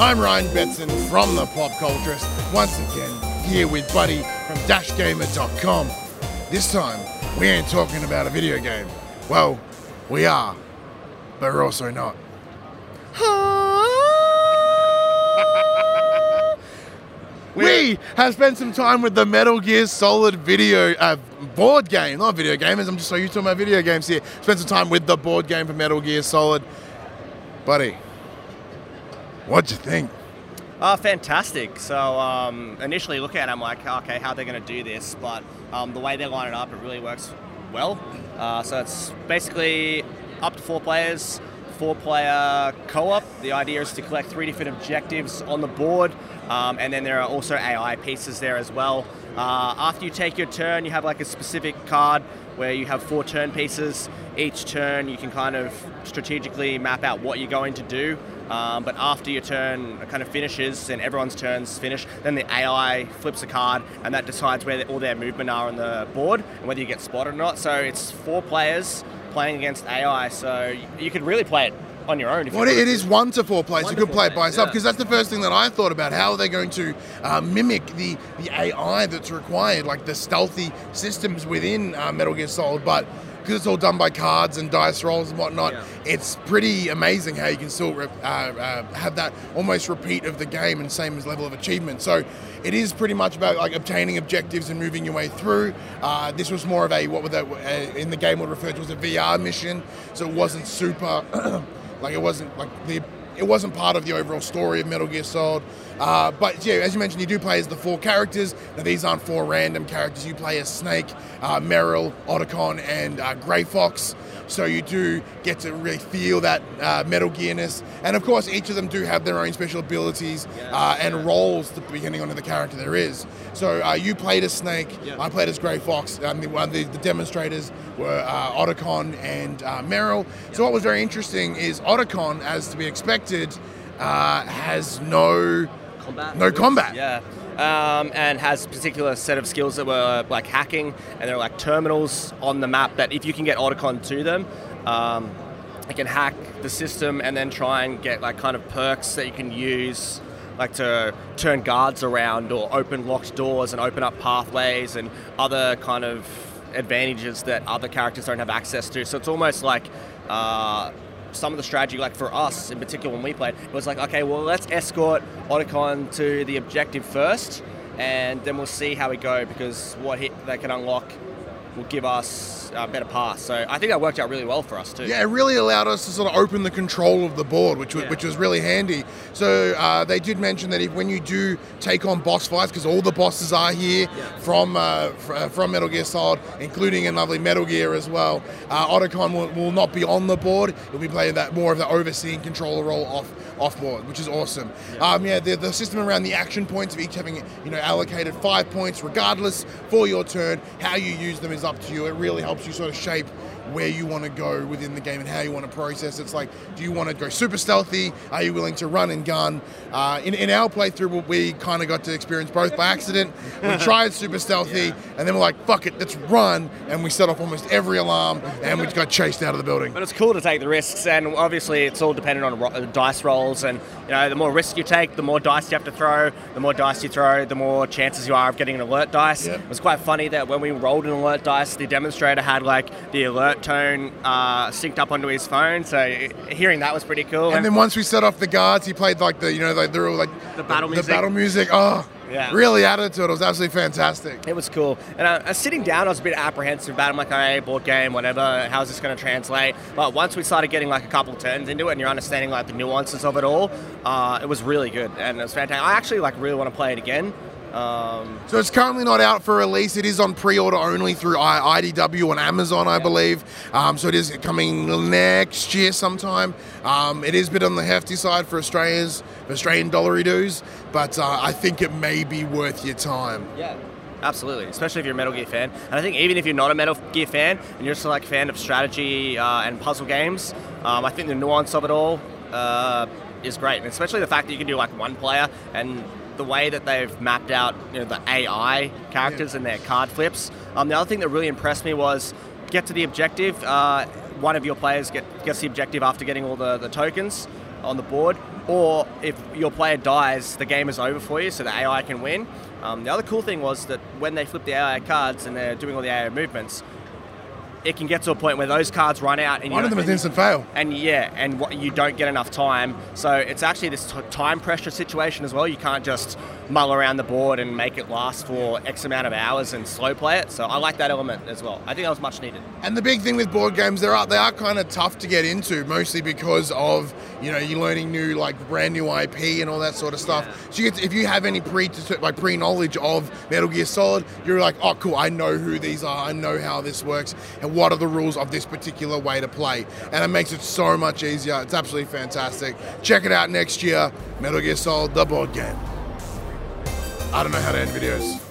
I'm Ryan Betson from the Pop Culturist, once again here with Buddy from DashGamer.com. This time, we ain't talking about a video game. Well, we are, but we're also not. We have spent some time with the Metal Gear Solid video uh, board game, not video gamers. I'm just so used to my video games here. Spent some time with the board game for Metal Gear Solid. Buddy, what'd you think? Oh, fantastic. So um, initially look at it, I'm like, okay, how are they going to do this? But um, the way they line it up, it really works well. Uh, so it's basically up to four players, four player co op. The idea is to collect three different objectives on the board. Um, and then there are also AI pieces there as well. Uh, after you take your turn, you have like a specific card where you have four turn pieces. Each turn, you can kind of strategically map out what you're going to do. Um, but after your turn kind of finishes and everyone's turns finish, then the AI flips a card and that decides where all their movement are on the board and whether you get spotted or not. So it's four players playing against AI, so you could really play it on your own. If Well, you it is one to four players. You could play it by yourself yeah. because that's the first thing that I thought about. How are they going to uh, mimic the, the AI that's required, like the stealthy systems within uh, Metal Gear Solid? But because it's all done by cards and dice rolls and whatnot, Yeah. it's pretty amazing how you can still re- uh, uh, have that almost repeat of the game and same as level of achievement. So it is pretty much about like obtaining objectives and moving your way through. Uh, this was more of a what would that uh, in the game would refer to as a VR mission, so it wasn't super. Like it wasn't like the it wasn't part of the overall story of Metal Gear Solid. Uh, but yeah, as you mentioned, you do play as the four characters. Now these aren't four random characters. You play as Snake, uh, Meryl, Otacon, and uh, Grey Fox. So you do get to really feel that uh, Metal Gearness, and of course, each of them do have their own special abilities uh, and roles depending on the character there is. So uh, you played as Snake. I played as Grey Fox. And the, one the, the demonstrators were uh, Otacon and uh, Meryl. So what was very interesting is Otacon, as to be expected, uh, has no combat. No combat. Yeah. Um, and has particular set of skills that were like hacking, and there are like terminals on the map that if you can get Otacon to them, um, it can hack the system and then try and get like kind of perks that you can use, like to turn guards around or open locked doors and open up pathways and other kind of advantages that other characters don't have access to. So it's almost like. Uh, some of the strategy, like for us in particular when we played, it was like, okay, well, let's escort Otacon to the objective first, and then we'll see how we go because what hit they can unlock will give us a better pass. So I think that worked out really well for us too. Yeah, it really allowed us to sort of open the control of the board, which was, Yeah. which was really handy. So uh, they did mention that if when you do take on boss fights, because all the bosses are here Yeah. from uh, uh, from Metal Gear Solid, including in lovely Metal Gear as well, uh, Otacon will, will not be on the board. He'll be playing that more of the overseeing controller role off off board, which is awesome. Yeah, um, yeah the, the system around the action points of each having you know allocated five points regardless for your turn. How you use them is up to you. It really helps you sort of shape where you want to go within the game and how you want to process. It's like, do you want to go super stealthy? Are you willing to run and gun? Uh, in, in our playthrough, we kind of got to experience both by accident. We tried super stealthy, and then we're like, fuck it, let's run. And we set off almost every alarm, and we just got chased out of the building. But it's cool to take the risks, and obviously it's all dependent on ro- dice rolls. And you know, the more risk you take, the more dice you have to throw. The more dice you throw, the more chances you are of getting an alert dice. Yep. It was quite funny that when we rolled an alert dice, the demonstrator had like the alert tone uh, synced up onto his phone. So hearing that was pretty cool. And then once we set off the guards, he played like the, you know, like the real, like The battle the, music. battle music. Oh, Yeah. really added to it. It was absolutely fantastic. It was cool. And uh, uh, sitting down, I was a bit apprehensive about it. I'm like, hey, board game, whatever, how's this going to translate? But once we started getting like a couple turns into it and you're understanding like the nuances of it all, uh, it was really good and it was fantastic. I actually like really want to play it again. Um, So it's currently not out for release. It is on pre-order only through IDW and Amazon, I believe. Um, so it is coming next year sometime. Um, it is a bit on the hefty side for Australia's for Australian dollary dues, but uh, I think it may be worth your time. yeah. Absolutely, especially if you're a Metal Gear fan. And I think even if you're not a Metal Gear fan and you're just like a fan of strategy uh, and puzzle games, um, I think the nuance of it all uh, is great. And especially the fact that you can do like one player and the way that they've mapped out you know, the AI characters and their card flips. Um, the other thing that really impressed me was get to the objective. Uh, one of your players get, gets the objective after getting all the, the tokens. on the board, or if your player dies, the game is over for you, so the AI can win. Um, the other cool thing was that when they flip the AI cards and they're doing all the AI movements, it can get to a point where those cards run out and One you of them is instant fail. and yeah, and what, you don't get enough time. So it's actually this t- time pressure situation as well. You can't just mull around the board and make it last for X amount of hours and slow play it. So I like that element as well. I think that was much needed. And the big thing with board games, they are they are kind of tough to get into, mostly because of you know you're learning new like brand new IP and all that sort of stuff. Yeah. So you get, if you have any pre like pre knowledge of Metal Gear Solid, you're like, oh cool, I know who these are, I know how this works, and what are the rules of this particular way to play, and it makes it so much easier. It's absolutely fantastic. Check it out next year, Metal Gear Solid, the board game. I don't know how to end videos.